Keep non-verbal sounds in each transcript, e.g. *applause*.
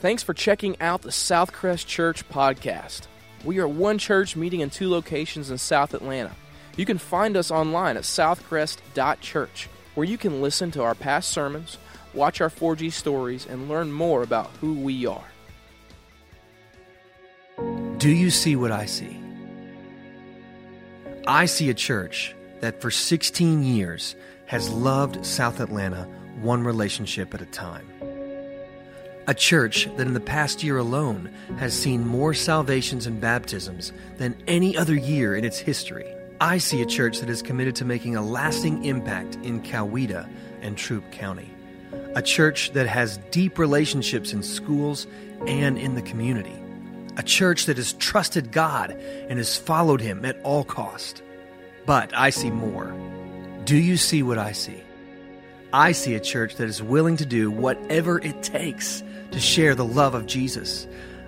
Thanks for checking out the Southcrest Church podcast. We are one church meeting in two locations in South Atlanta. You can find us online at southcrest.church, where you can listen to our past sermons, watch our 4G stories, and learn more about who we are. Do you see what I see? I see a church that for 16 years has loved South Atlanta one relationship at a time. A church that in the past year alone has seen more salvations and baptisms than any other year in its history. I see a church that is committed to making a lasting impact in Coweta and Troup County. A church that has deep relationships in schools and in the community. A church that has trusted God and has followed Him at all cost. But I see more. Do you see what I see? I see a church that is willing to do whatever it takes to share the love of Jesus,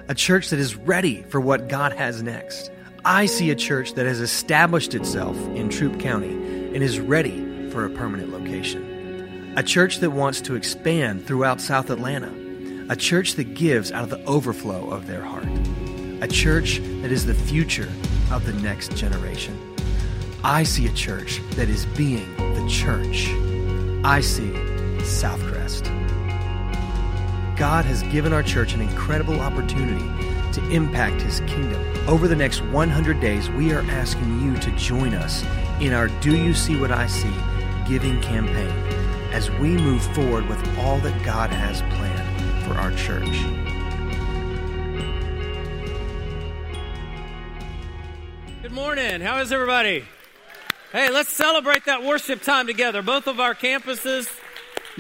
a church that is ready for what God has next. I see a church that has established itself in Troup County and is ready for a permanent location. A church that wants to expand throughout South Atlanta. A church that gives out of the overflow of their heart. A church that is the future of the next generation. I see a church that is being the church. I see Southcrest. God has given our church an incredible opportunity to impact His kingdom. Over the next 100 days, we are asking you to join us in our Do You See What I See giving campaign as we move forward with all that God has planned for our church. Good morning. How is everybody? Hey, let's celebrate that worship time together. Both of our campuses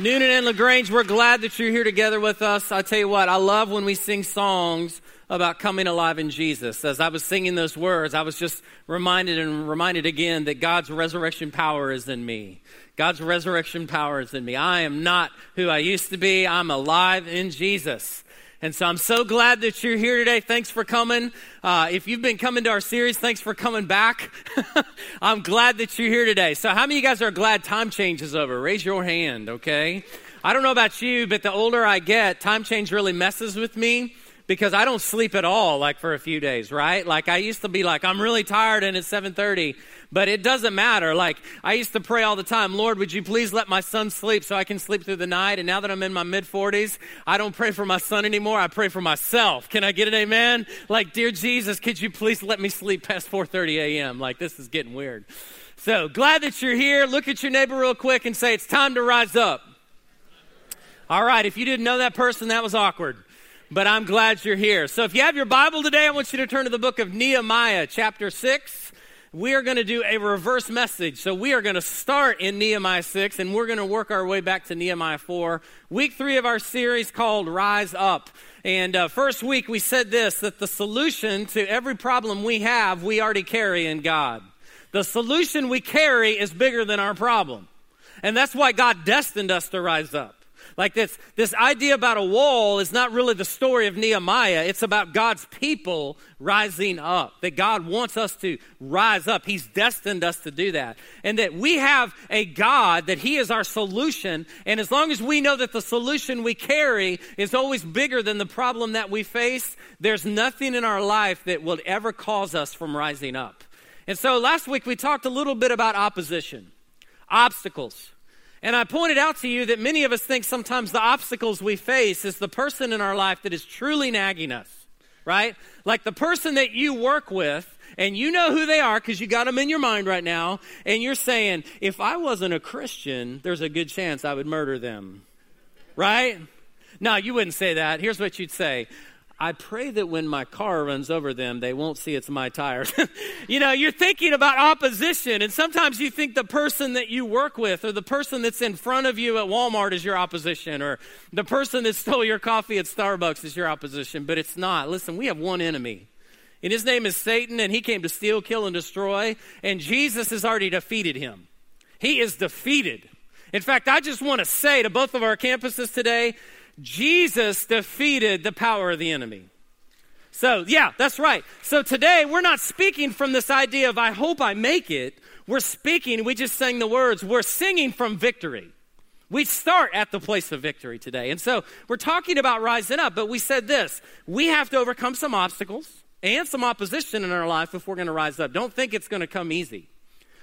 Newnan and LaGrange, we're glad that you're here together with us. I tell you what, I love when we sing songs about coming alive in Jesus. As I was singing those words, I was just reminded and reminded again that God's resurrection power is in me. God's resurrection power is in me. I am not who I used to be. I'm alive in Jesus. And so I'm so glad that you're here today. Thanks for coming. Uh, if you've been coming to our series, thanks for coming back. *laughs* I'm glad that you're here today. So, how many of you guys are glad time change is over? Raise your hand, okay? I don't know about you, but the older I get, time change really messes with me because I don't sleep at all like for a few days, right? Like I used to be like I'm really tired and it's 7:30 but it doesn't matter. Like, I used to pray all the time, Lord, would you please let my son sleep so I can sleep through the night? And now that I'm in my mid 40s, I don't pray for my son anymore. I pray for myself. Can I get an amen? Like, dear Jesus, could you please let me sleep past 4:30 a.m.? Like, this is getting weird. So, glad that you're here. Look at your neighbor real quick and say, it's time to rise up. All right, if you didn't know that person, that was awkward but I'm glad you're here. So if you have your Bible today, I want you to turn to the book of Nehemiah, chapter 6 we are going to do a reverse message. So we are going to start in Nehemiah 6 and we're going to work our way back to Nehemiah 4. Week three of our series called Rise Up. And uh, first week we said this that the solution to every problem we have, we already carry in God. The solution we carry is bigger than our problem. And that's why God destined us to rise up. Like this, this idea about a wall is not really the story of Nehemiah. It's about God's people rising up. That God wants us to rise up. He's destined us to do that. And that we have a God that He is our solution. And as long as we know that the solution we carry is always bigger than the problem that we face, there's nothing in our life that will ever cause us from rising up. And so last week we talked a little bit about opposition, obstacles. And I pointed out to you that many of us think sometimes the obstacles we face is the person in our life that is truly nagging us, right? Like the person that you work with, and you know who they are because you got them in your mind right now, and you're saying, if I wasn't a Christian, there's a good chance I would murder them, right? No, you wouldn't say that. Here's what you'd say I pray that when my car runs over them, they won't see it's my tires. *laughs* you know, you're thinking about opposition, and sometimes you think the person that you work with or the person that's in front of you at Walmart is your opposition, or the person that stole your coffee at Starbucks is your opposition, but it's not. Listen, we have one enemy. And his name is Satan, and he came to steal, kill, and destroy. And Jesus has already defeated him. He is defeated. In fact, I just want to say to both of our campuses today Jesus defeated the power of the enemy. So, yeah, that's right. So today we're not speaking from this idea of I hope I make it. We're speaking, we just sang the words, we're singing from victory. We start at the place of victory today. And so we're talking about rising up, but we said this we have to overcome some obstacles and some opposition in our life if we're going to rise up. Don't think it's going to come easy.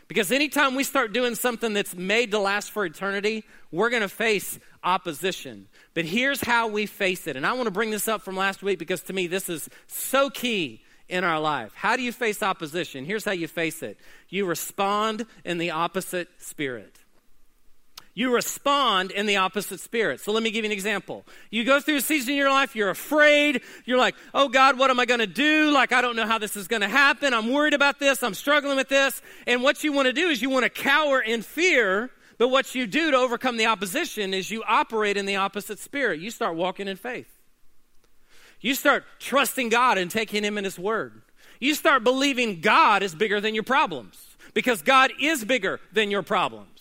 Because anytime we start doing something that's made to last for eternity, we're going to face opposition. But here's how we face it. And I want to bring this up from last week because to me, this is so key in our life. How do you face opposition? Here's how you face it you respond in the opposite spirit you respond in the opposite spirit. So let me give you an example. You go through a season in your life, you're afraid, you're like, oh God, what am I going to do? Like, I don't know how this is going to happen. I'm worried about this, I'm struggling with this. And what you want to do is you want to cower in fear, but what you do to overcome the opposition is you operate in the opposite spirit. You start walking in faith. You start trusting God and taking Him in His Word. You start believing God is bigger than your problems because God is bigger than your problems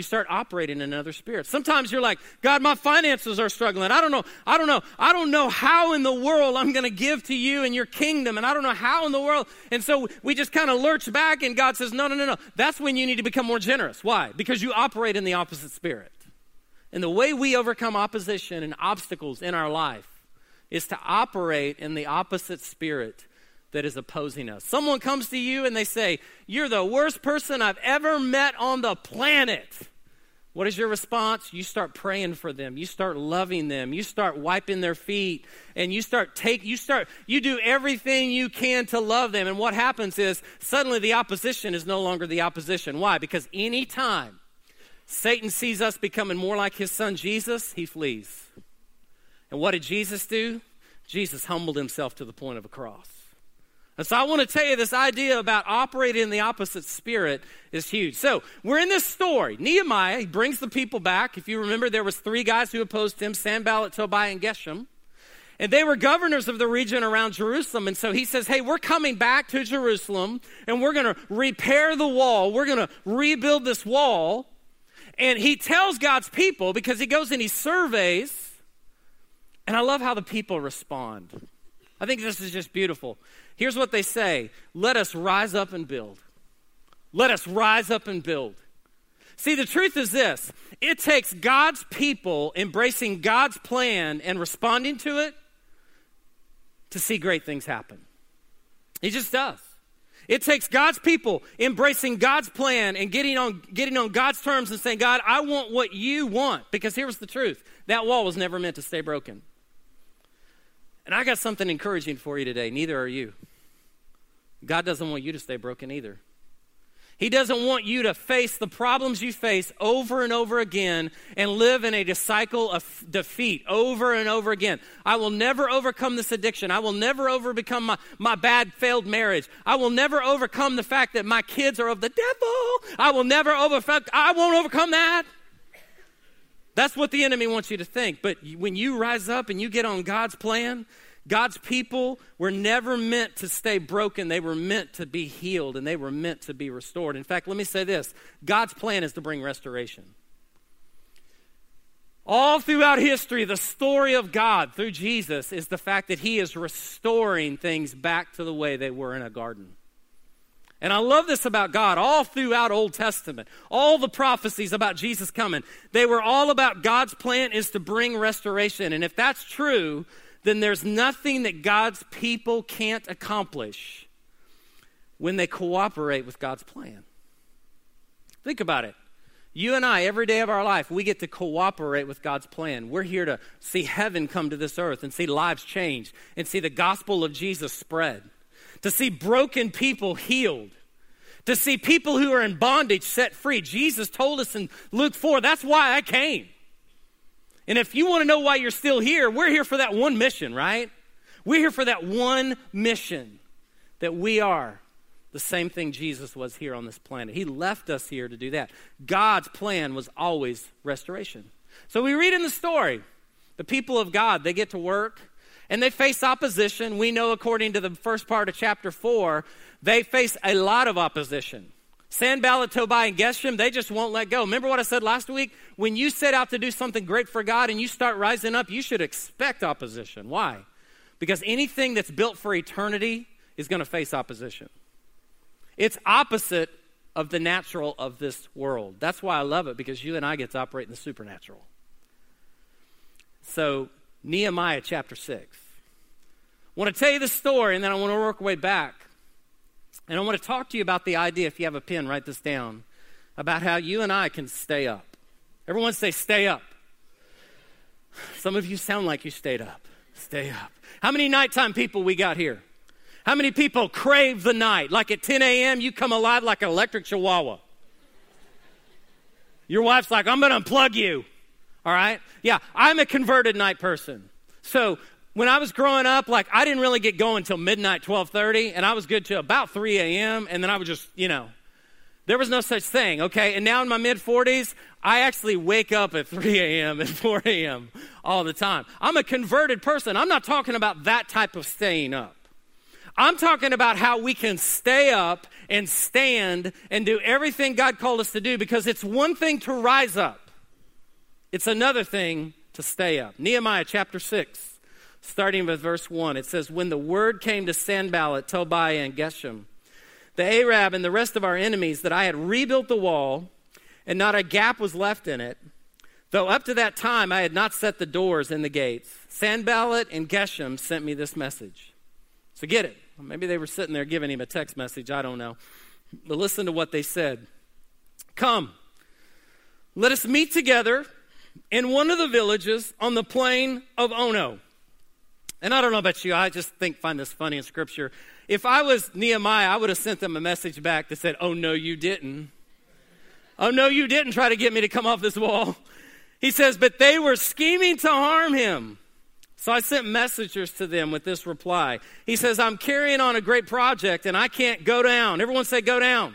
you start operating in another spirit. Sometimes you're like, God, my finances are struggling. I don't know. I don't know. I don't know how in the world I'm going to give to you and your kingdom. And I don't know how in the world. And so we just kind of lurch back, and God says, No, no, no, no. That's when you need to become more generous. Why? Because you operate in the opposite spirit. And the way we overcome opposition and obstacles in our life is to operate in the opposite spirit that is opposing us. Someone comes to you and they say, You're the worst person I've ever met on the planet. What is your response? You start praying for them. You start loving them. You start wiping their feet and you start take you start you do everything you can to love them. And what happens is suddenly the opposition is no longer the opposition. Why? Because anytime Satan sees us becoming more like his son Jesus, he flees. And what did Jesus do? Jesus humbled himself to the point of a cross. And so I want to tell you this idea about operating in the opposite spirit is huge. So we're in this story. Nehemiah, he brings the people back. If you remember, there was three guys who opposed him, Sanballat, Tobiah, and Geshem. And they were governors of the region around Jerusalem. And so he says, Hey, we're coming back to Jerusalem and we're going to repair the wall. We're going to rebuild this wall. And he tells God's people because he goes and he surveys. And I love how the people respond. I think this is just beautiful. Here's what they say Let us rise up and build. Let us rise up and build. See, the truth is this it takes God's people embracing God's plan and responding to it to see great things happen. He just does. It takes God's people embracing God's plan and getting on, getting on God's terms and saying, God, I want what you want. Because here's the truth that wall was never meant to stay broken. And I got something encouraging for you today. Neither are you. God doesn't want you to stay broken either. He doesn't want you to face the problems you face over and over again and live in a cycle of defeat over and over again. I will never overcome this addiction. I will never overcome my, my bad failed marriage. I will never overcome the fact that my kids are of the devil. I will never overcome, I won't overcome that. That's what the enemy wants you to think. But when you rise up and you get on God's plan, God's people were never meant to stay broken. They were meant to be healed and they were meant to be restored. In fact, let me say this God's plan is to bring restoration. All throughout history, the story of God through Jesus is the fact that He is restoring things back to the way they were in a garden. And I love this about God all throughout Old Testament. All the prophecies about Jesus coming, they were all about God's plan is to bring restoration. And if that's true, then there's nothing that God's people can't accomplish when they cooperate with God's plan. Think about it. You and I, every day of our life, we get to cooperate with God's plan. We're here to see heaven come to this earth and see lives change and see the gospel of Jesus spread, to see broken people healed, to see people who are in bondage set free. Jesus told us in Luke 4 that's why I came. And if you want to know why you're still here, we're here for that one mission, right? We're here for that one mission that we are the same thing Jesus was here on this planet. He left us here to do that. God's plan was always restoration. So we read in the story the people of God, they get to work and they face opposition. We know, according to the first part of chapter 4, they face a lot of opposition. Sanballat, Tobiah, and Geshem, they just won't let go. Remember what I said last week? When you set out to do something great for God and you start rising up, you should expect opposition. Why? Because anything that's built for eternity is going to face opposition. It's opposite of the natural of this world. That's why I love it because you and I get to operate in the supernatural. So, Nehemiah chapter 6. I want to tell you the story and then I want to work our way back. And I want to talk to you about the idea, if you have a pen, write this down, about how you and I can stay up. Everyone say, stay up. Some of you sound like you stayed up. Stay up. How many nighttime people we got here? How many people crave the night? Like at 10 a.m., you come alive like an electric chihuahua. Your wife's like, I'm going to unplug you. All right? Yeah, I'm a converted night person. So when I was growing up, like I didn't really get going until midnight, 12:30, and I was good till about 3 a.m. And then I would just, you know, there was no such thing, okay? And now in my mid 40s, I actually wake up at 3 a.m. and *laughs* 4 a.m. all the time. I'm a converted person. I'm not talking about that type of staying up. I'm talking about how we can stay up and stand and do everything God called us to do because it's one thing to rise up, it's another thing to stay up. Nehemiah chapter 6, starting with verse 1, it says, When the word came to Sanballat, Tobiah, and Geshem, the Arab, and the rest of our enemies that I had rebuilt the wall, and not a gap was left in it, though up to that time I had not set the doors in the gates, Sanballat and Geshem sent me this message. So get it. Maybe they were sitting there giving him a text message. I don't know. But listen to what they said Come, let us meet together in one of the villages on the plain of Ono. And I don't know about you, I just think find this funny in scripture. If I was Nehemiah, I would have sent them a message back that said, Oh no, you didn't. Oh no, you didn't try to get me to come off this wall. He says, But they were scheming to harm him. So I sent messengers to them with this reply. He says, I'm carrying on a great project and I can't go down. Everyone say, go down.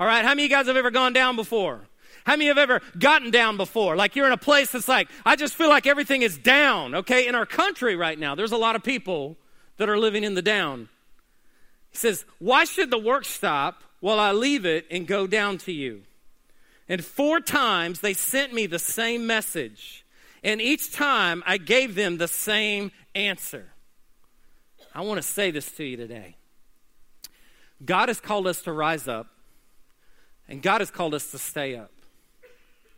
All right, how many of you guys have ever gone down before? How many have ever gotten down before? Like you're in a place that's like, I just feel like everything is down, okay? In our country right now, there's a lot of people that are living in the down. He says, Why should the work stop while I leave it and go down to you? And four times they sent me the same message. And each time I gave them the same answer. I want to say this to you today. God has called us to rise up, and God has called us to stay up.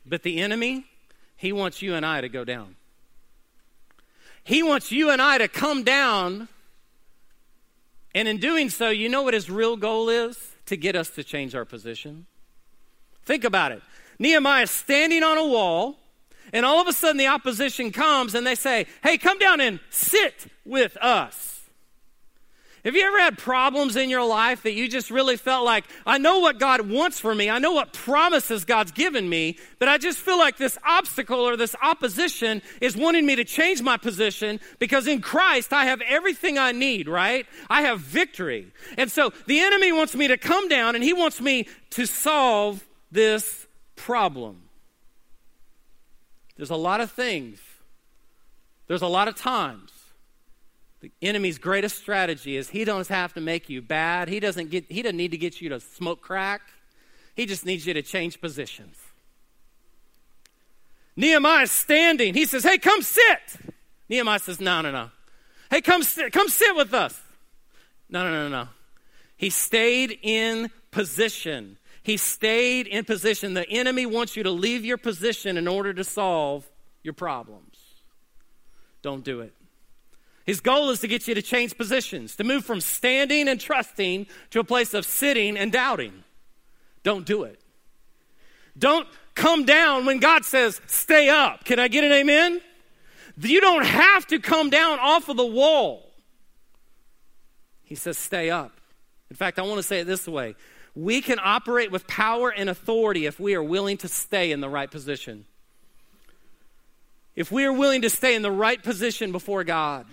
But the enemy, he wants you and I to go down. He wants you and I to come down. And in doing so, you know what his real goal is? To get us to change our position. Think about it. Nehemiah is standing on a wall and all of a sudden, the opposition comes and they say, Hey, come down and sit with us. Have you ever had problems in your life that you just really felt like, I know what God wants for me, I know what promises God's given me, but I just feel like this obstacle or this opposition is wanting me to change my position because in Christ I have everything I need, right? I have victory. And so the enemy wants me to come down and he wants me to solve this problem. There's a lot of things, there's a lot of times. The enemy's greatest strategy is he doesn't have to make you bad. He doesn't get he doesn't need to get you to smoke crack. He just needs you to change positions. Nehemiah's standing. He says, Hey, come sit. Nehemiah says, No, no, no. Hey, come sit, come sit with us. No, no, no, no. He stayed in position. He stayed in position. The enemy wants you to leave your position in order to solve your problems. Don't do it. His goal is to get you to change positions, to move from standing and trusting to a place of sitting and doubting. Don't do it. Don't come down when God says, stay up. Can I get an amen? You don't have to come down off of the wall. He says, stay up. In fact, I want to say it this way we can operate with power and authority if we are willing to stay in the right position. If we are willing to stay in the right position before God,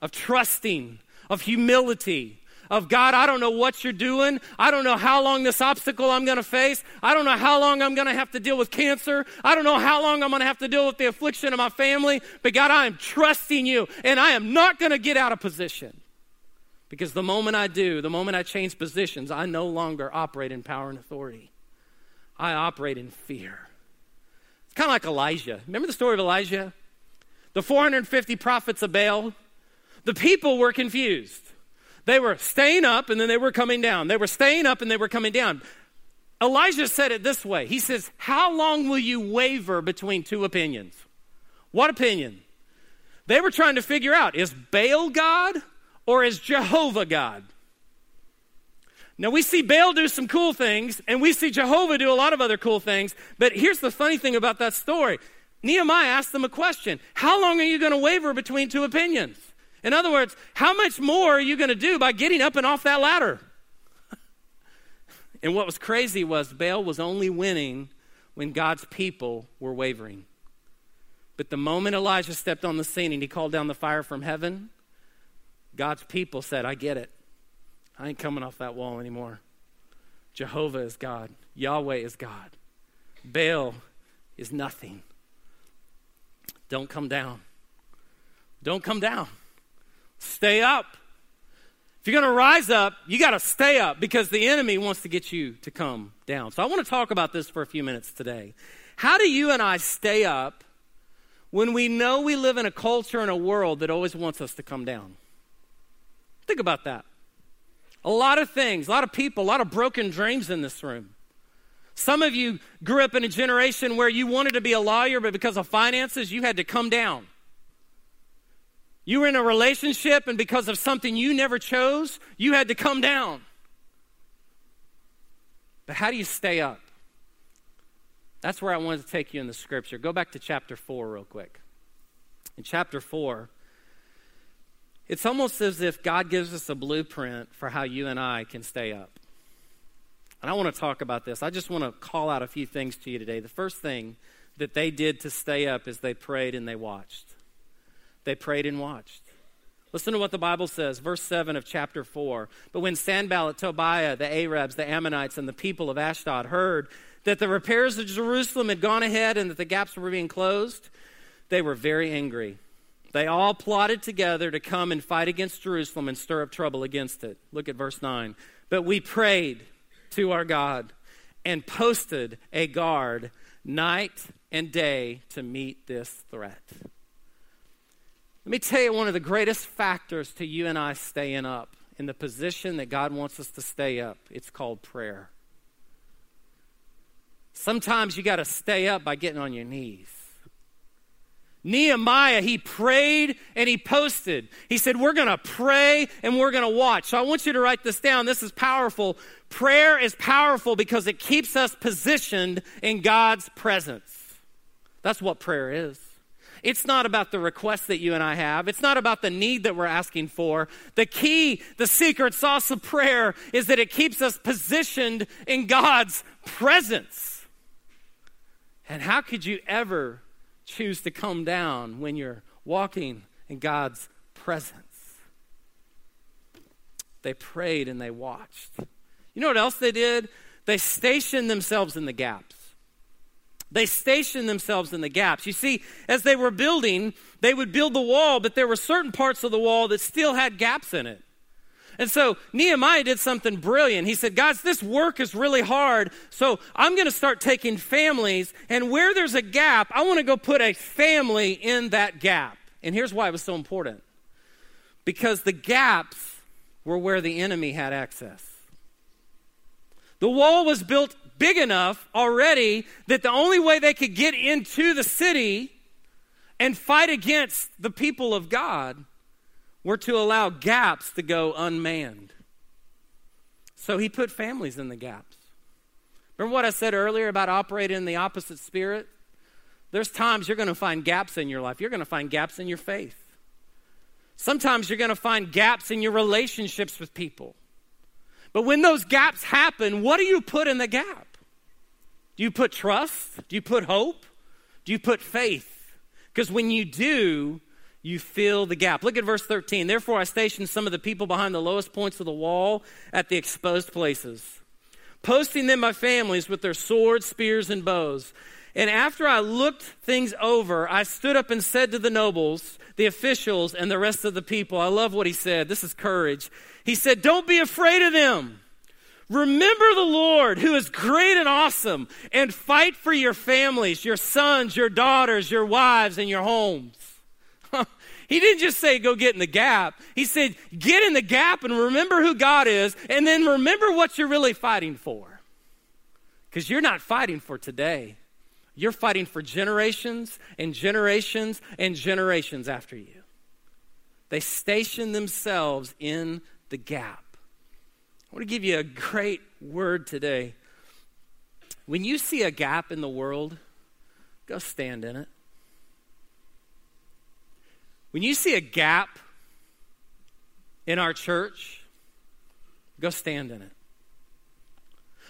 of trusting, of humility, of God, I don't know what you're doing. I don't know how long this obstacle I'm going to face. I don't know how long I'm going to have to deal with cancer. I don't know how long I'm going to have to deal with the affliction of my family. But God, I am trusting you and I am not going to get out of position. Because the moment I do, the moment I change positions, I no longer operate in power and authority. I operate in fear. It's kind of like Elijah. Remember the story of Elijah? The 450 prophets of Baal? The people were confused. They were staying up and then they were coming down. They were staying up and they were coming down. Elijah said it this way He says, How long will you waver between two opinions? What opinion? They were trying to figure out is Baal God or is Jehovah God? Now, we see Baal do some cool things, and we see Jehovah do a lot of other cool things, but here's the funny thing about that story Nehemiah asked them a question How long are you going to waver between two opinions? In other words, how much more are you going to do by getting up and off that ladder? *laughs* and what was crazy was Baal was only winning when God's people were wavering. But the moment Elijah stepped on the scene and he called down the fire from heaven, God's people said, I get it. I ain't coming off that wall anymore. Jehovah is God, Yahweh is God, Baal is nothing. Don't come down. Don't come down. Stay up. If you're going to rise up, you got to stay up because the enemy wants to get you to come down. So I want to talk about this for a few minutes today. How do you and I stay up when we know we live in a culture and a world that always wants us to come down? Think about that. A lot of things, a lot of people, a lot of broken dreams in this room. Some of you grew up in a generation where you wanted to be a lawyer, but because of finances, you had to come down. You were in a relationship, and because of something you never chose, you had to come down. But how do you stay up? That's where I wanted to take you in the scripture. Go back to chapter 4 real quick. In chapter 4, it's almost as if God gives us a blueprint for how you and I can stay up. And I want to talk about this. I just want to call out a few things to you today. The first thing that they did to stay up is they prayed and they watched. They prayed and watched. Listen to what the Bible says, verse 7 of chapter 4. But when Sanballat, Tobiah, the Arabs, the Ammonites, and the people of Ashdod heard that the repairs of Jerusalem had gone ahead and that the gaps were being closed, they were very angry. They all plotted together to come and fight against Jerusalem and stir up trouble against it. Look at verse 9. But we prayed to our God and posted a guard night and day to meet this threat. Let me tell you one of the greatest factors to you and I staying up in the position that God wants us to stay up. It's called prayer. Sometimes you got to stay up by getting on your knees. Nehemiah, he prayed and he posted. He said, We're going to pray and we're going to watch. So I want you to write this down. This is powerful. Prayer is powerful because it keeps us positioned in God's presence. That's what prayer is. It's not about the request that you and I have. It's not about the need that we're asking for. The key, the secret sauce of prayer is that it keeps us positioned in God's presence. And how could you ever choose to come down when you're walking in God's presence? They prayed and they watched. You know what else they did? They stationed themselves in the gaps. They stationed themselves in the gaps. You see, as they were building, they would build the wall, but there were certain parts of the wall that still had gaps in it. And so Nehemiah did something brilliant. He said, Guys, this work is really hard, so I'm going to start taking families, and where there's a gap, I want to go put a family in that gap. And here's why it was so important because the gaps were where the enemy had access. The wall was built big enough already that the only way they could get into the city and fight against the people of God were to allow gaps to go unmanned. So he put families in the gaps. Remember what I said earlier about operating in the opposite spirit? There's times you're going to find gaps in your life. You're going to find gaps in your faith. Sometimes you're going to find gaps in your relationships with people. But when those gaps happen, what do you put in the gap? Do you put trust? Do you put hope? Do you put faith? Because when you do, you fill the gap. Look at verse 13. Therefore, I stationed some of the people behind the lowest points of the wall at the exposed places, posting them by families with their swords, spears, and bows. And after I looked things over, I stood up and said to the nobles, the officials, and the rest of the people, I love what he said. This is courage. He said, Don't be afraid of them. Remember the Lord who is great and awesome and fight for your families, your sons, your daughters, your wives, and your homes. *laughs* he didn't just say go get in the gap. He said get in the gap and remember who God is and then remember what you're really fighting for. Because you're not fighting for today. You're fighting for generations and generations and generations after you. They station themselves in the gap. I want to give you a great word today. When you see a gap in the world, go stand in it. When you see a gap in our church, go stand in it.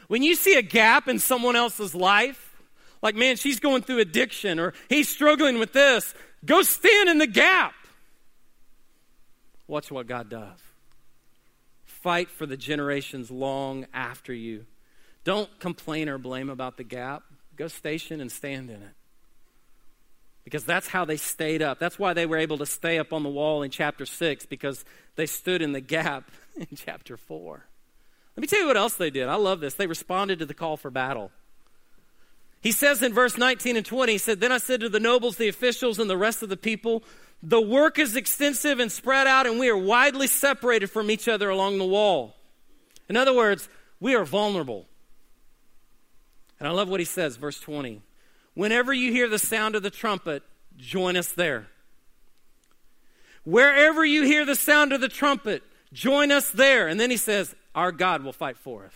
When you see a gap in someone else's life, like, man, she's going through addiction or he's struggling with this, go stand in the gap. Watch what God does. Fight for the generations long after you. Don't complain or blame about the gap. Go station and stand in it. Because that's how they stayed up. That's why they were able to stay up on the wall in chapter 6, because they stood in the gap *laughs* in chapter 4. Let me tell you what else they did. I love this. They responded to the call for battle. He says in verse 19 and 20, he said, Then I said to the nobles, the officials, and the rest of the people, the work is extensive and spread out, and we are widely separated from each other along the wall. In other words, we are vulnerable. And I love what he says, verse 20. Whenever you hear the sound of the trumpet, join us there. Wherever you hear the sound of the trumpet, join us there. And then he says, Our God will fight for us.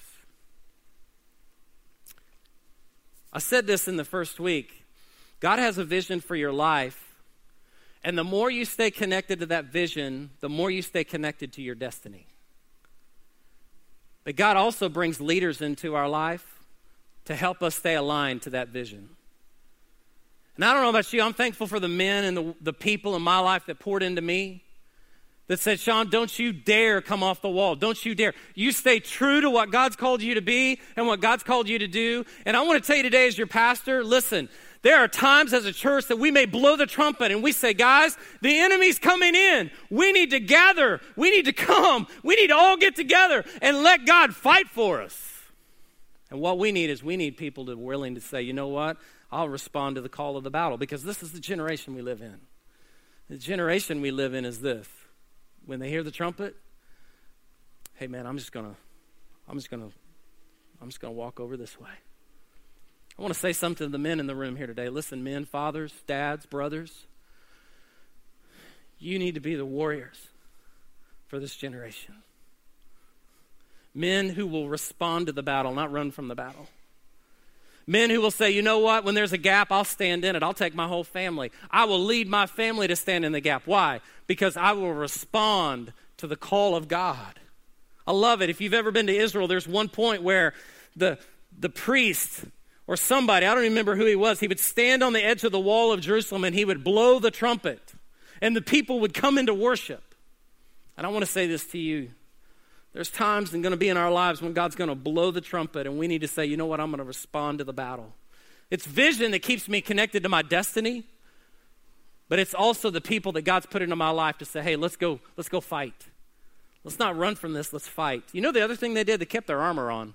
I said this in the first week. God has a vision for your life and the more you stay connected to that vision, the more you stay connected to your destiny. But God also brings leaders into our life to help us stay aligned to that vision. And I don't know about you, I'm thankful for the men and the, the people in my life that poured into me that said, Sean, don't you dare come off the wall. Don't you dare. You stay true to what God's called you to be and what God's called you to do. And I want to tell you today, as your pastor, listen, there are times as a church that we may blow the trumpet and we say, guys, the enemy's coming in. We need to gather. We need to come. We need to all get together and let God fight for us. And what we need is we need people to be willing to say, you know what? I'll respond to the call of the battle because this is the generation we live in. The generation we live in is this. When they hear the trumpet, hey man, I'm just gonna, I'm just gonna, I'm just gonna walk over this way. I want to say something to the men in the room here today. Listen, men, fathers, dads, brothers, you need to be the warriors for this generation. Men who will respond to the battle, not run from the battle. Men who will say, you know what, when there's a gap, I'll stand in it. I'll take my whole family. I will lead my family to stand in the gap. Why? Because I will respond to the call of God. I love it. If you've ever been to Israel, there's one point where the, the priest or somebody, I don't remember who he was, he would stand on the edge of the wall of Jerusalem and he would blow the trumpet, and the people would come into worship. And I want to say this to you. There's times going to be in our lives when God's going to blow the trumpet, and we need to say, you know what, I'm going to respond to the battle. It's vision that keeps me connected to my destiny, but it's also the people that God's put into my life to say, hey, let's go, let's go fight. Let's not run from this, let's fight. You know the other thing they did? They kept their armor on.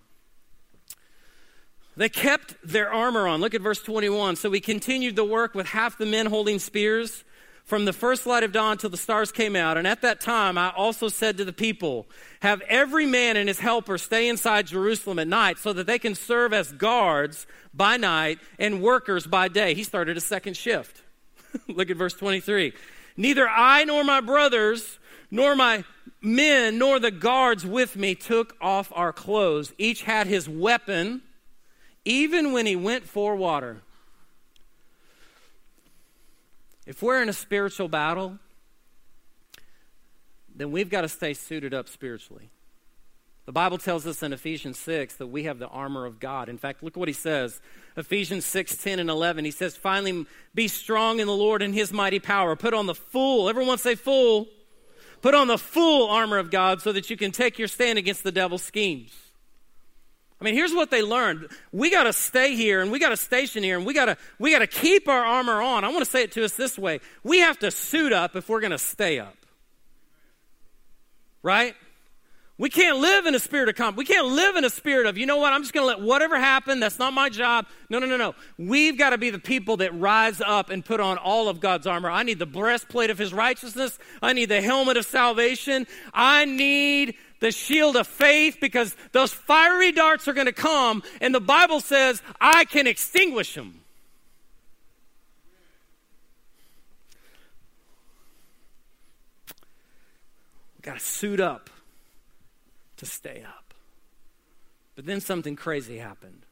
They kept their armor on. Look at verse 21. So we continued the work with half the men holding spears from the first light of dawn till the stars came out. And at that time, I also said to the people, Have every man and his helper stay inside Jerusalem at night so that they can serve as guards by night and workers by day. He started a second shift. *laughs* Look at verse 23. Neither I nor my brothers, nor my men, nor the guards with me took off our clothes. Each had his weapon even when he went for water. If we're in a spiritual battle, then we've got to stay suited up spiritually. The Bible tells us in Ephesians 6 that we have the armor of God. In fact, look what he says. Ephesians 6, 10 and 11. He says, finally, be strong in the Lord and his mighty power. Put on the full, everyone say full. Put on the full armor of God so that you can take your stand against the devil's schemes. I mean, here's what they learned. We got to stay here and we got to station here and we got to we got to keep our armor on. I want to say it to us this way. We have to suit up if we're going to stay up. Right? We can't live in a spirit of comp. We can't live in a spirit of, you know what, I'm just going to let whatever happen. That's not my job. No, no, no, no. We've got to be the people that rise up and put on all of God's armor. I need the breastplate of his righteousness. I need the helmet of salvation. I need the shield of faith because those fiery darts are going to come, and the Bible says, I can extinguish them. We've got to suit up to stay up. But then something crazy happened.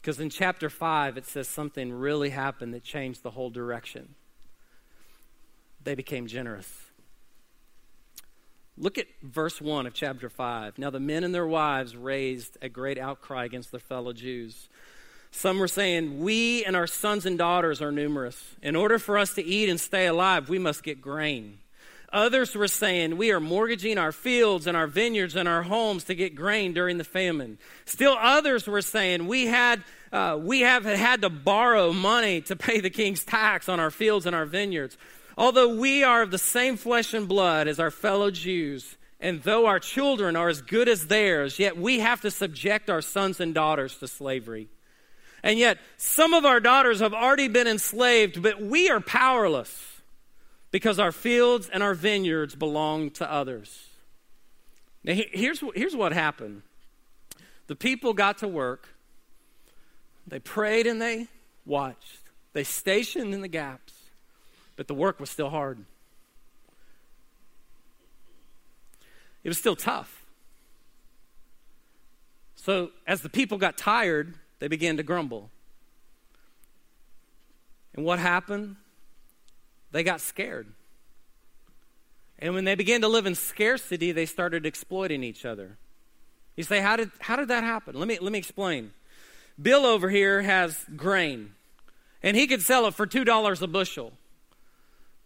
Because in chapter 5, it says something really happened that changed the whole direction. They became generous. Look at verse 1 of chapter 5. Now the men and their wives raised a great outcry against their fellow Jews. Some were saying, We and our sons and daughters are numerous. In order for us to eat and stay alive, we must get grain. Others were saying, We are mortgaging our fields and our vineyards and our homes to get grain during the famine. Still others were saying, We had uh, we have had to borrow money to pay the king's tax on our fields and our vineyards. Although we are of the same flesh and blood as our fellow Jews, and though our children are as good as theirs, yet we have to subject our sons and daughters to slavery. And yet, some of our daughters have already been enslaved, but we are powerless because our fields and our vineyards belong to others. Now, here's, here's what happened the people got to work, they prayed and they watched, they stationed in the gaps, but the work was still hard. It was still tough. So, as the people got tired, they began to grumble. And what happened? they got scared. And when they began to live in scarcity, they started exploiting each other. You say, how did, how did that happen? Let me, let me explain. Bill over here has grain, and he could sell it for $2 a bushel.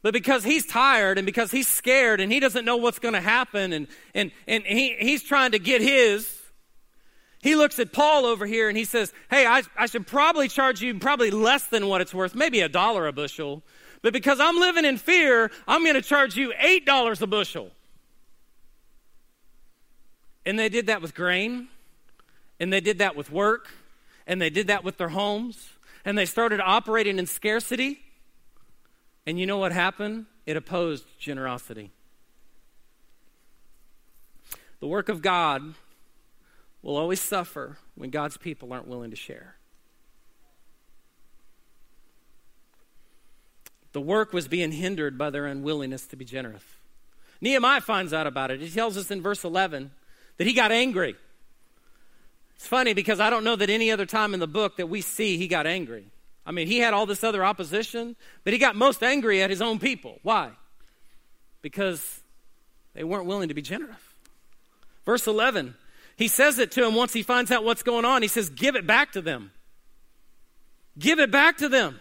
But because he's tired and because he's scared and he doesn't know what's going to happen and, and, and he, he's trying to get his, he looks at Paul over here and he says, Hey, I, I should probably charge you probably less than what it's worth, maybe a dollar a bushel. But because I'm living in fear, I'm going to charge you $8 a bushel. And they did that with grain, and they did that with work, and they did that with their homes, and they started operating in scarcity. And you know what happened? It opposed generosity. The work of God will always suffer when God's people aren't willing to share. The work was being hindered by their unwillingness to be generous. Nehemiah finds out about it. He tells us in verse 11 that he got angry. It's funny because I don't know that any other time in the book that we see he got angry. I mean, he had all this other opposition, but he got most angry at his own people. Why? Because they weren't willing to be generous. Verse 11, he says it to him once he finds out what's going on. He says, Give it back to them. Give it back to them.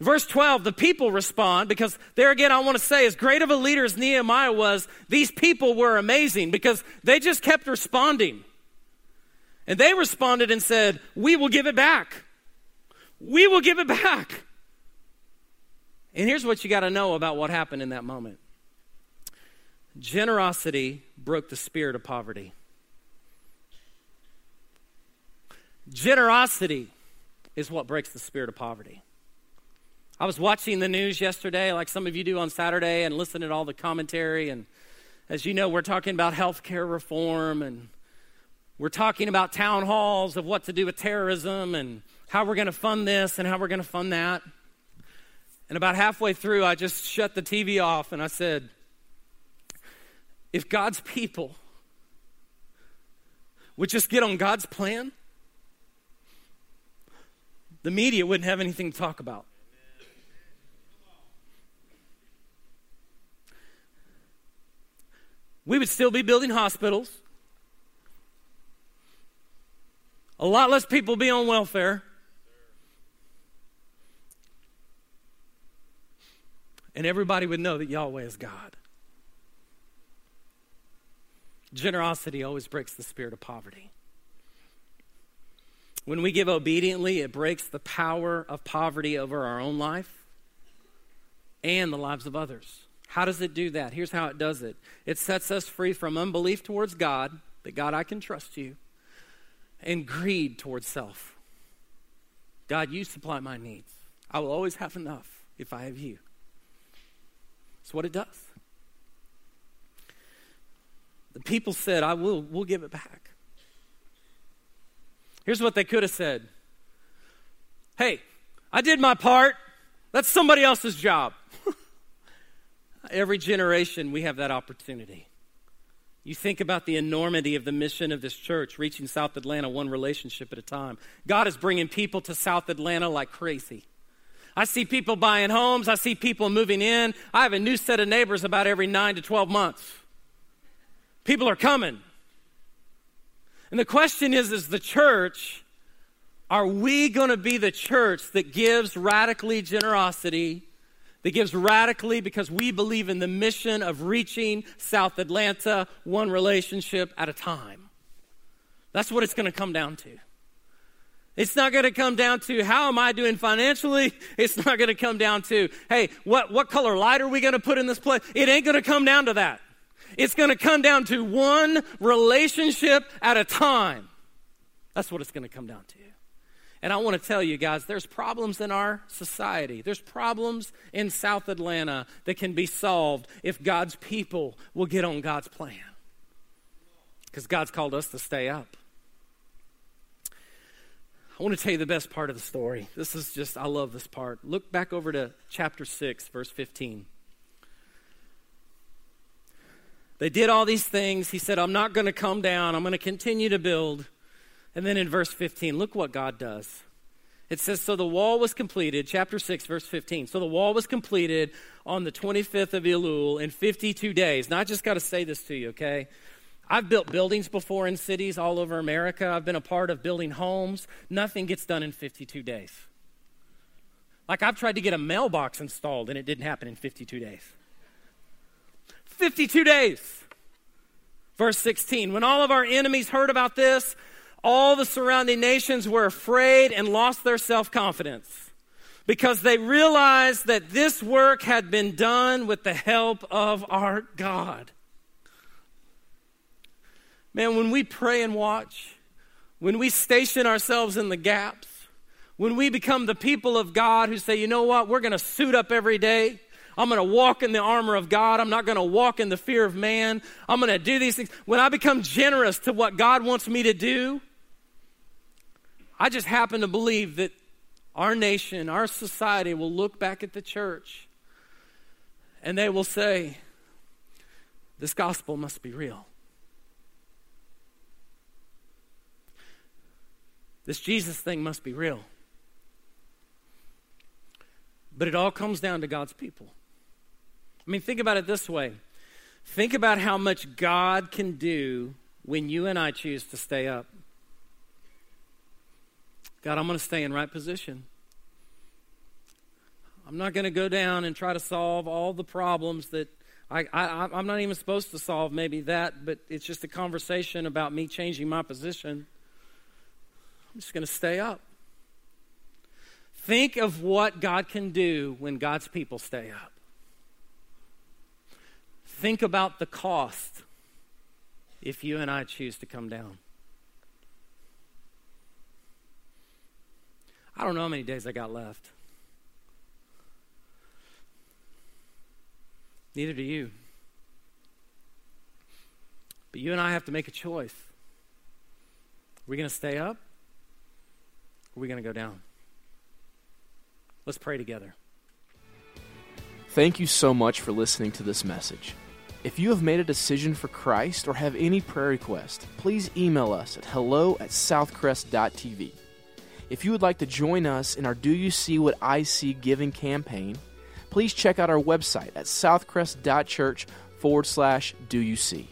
Verse 12, the people respond because there again, I want to say, as great of a leader as Nehemiah was, these people were amazing because they just kept responding. And they responded and said, We will give it back. We will give it back. And here's what you got to know about what happened in that moment generosity broke the spirit of poverty. Generosity is what breaks the spirit of poverty. I was watching the news yesterday, like some of you do on Saturday, and listening to all the commentary. And as you know, we're talking about health care reform, and we're talking about town halls of what to do with terrorism, and how we're going to fund this and how we're going to fund that. And about halfway through, I just shut the TV off and I said, if God's people would just get on God's plan, the media wouldn't have anything to talk about. we would still be building hospitals. A lot less people be on welfare. And everybody would know that Yahweh is God. Generosity always breaks the spirit of poverty. When we give obediently, it breaks the power of poverty over our own life and the lives of others. How does it do that? Here's how it does it it sets us free from unbelief towards God, that God, I can trust you, and greed towards self. God, you supply my needs. I will always have enough if I have you. That's what it does. The people said, I will, we'll give it back. Here's what they could have said Hey, I did my part. That's somebody else's job. *laughs* Every generation, we have that opportunity. You think about the enormity of the mission of this church, reaching South Atlanta one relationship at a time. God is bringing people to South Atlanta like crazy. I see people buying homes. I see people moving in. I have a new set of neighbors about every nine to 12 months. People are coming. And the question is, is the church, are we going to be the church that gives radically generosity that gives radically because we believe in the mission of reaching South Atlanta one relationship at a time. That's what it's going to come down to. It's not going to come down to how am I doing financially. *laughs* It's not going to come down to, hey, what, what color light are we going to put in this place? It ain't going to come down to that. It's going to come down to one relationship at a time. That's what it's going to come down to. And I want to tell you guys, there's problems in our society. There's problems in South Atlanta that can be solved if God's people will get on God's plan. Because God's called us to stay up. I want to tell you the best part of the story. This is just, I love this part. Look back over to chapter 6, verse 15. They did all these things. He said, I'm not going to come down, I'm going to continue to build. And then in verse 15, look what God does. It says, So the wall was completed, chapter 6, verse 15. So the wall was completed on the 25th of Elul in 52 days. Now, I just got to say this to you, okay? I've built buildings before in cities all over America. I've been a part of building homes. Nothing gets done in 52 days. Like, I've tried to get a mailbox installed, and it didn't happen in 52 days. 52 days. Verse 16 When all of our enemies heard about this, all the surrounding nations were afraid and lost their self confidence because they realized that this work had been done with the help of our God. Man, when we pray and watch, when we station ourselves in the gaps, when we become the people of God who say, you know what, we're going to suit up every day. I'm going to walk in the armor of God. I'm not going to walk in the fear of man. I'm going to do these things. When I become generous to what God wants me to do, I just happen to believe that our nation, our society will look back at the church and they will say, This gospel must be real. This Jesus thing must be real. But it all comes down to God's people. I mean, think about it this way think about how much God can do when you and I choose to stay up. God, I'm going to stay in right position. I'm not going to go down and try to solve all the problems that I, I, I'm not even supposed to solve, maybe that, but it's just a conversation about me changing my position. I'm just going to stay up. Think of what God can do when God's people stay up. Think about the cost if you and I choose to come down. I don't know how many days I got left. Neither do you. But you and I have to make a choice. We're we going to stay up? Are we going to go down? Let's pray together. Thank you so much for listening to this message. If you have made a decision for Christ or have any prayer request, please email us at hello at southcrest.tv. If you would like to join us in our Do You See What I See giving campaign, please check out our website at southcrest.church forward slash do you see.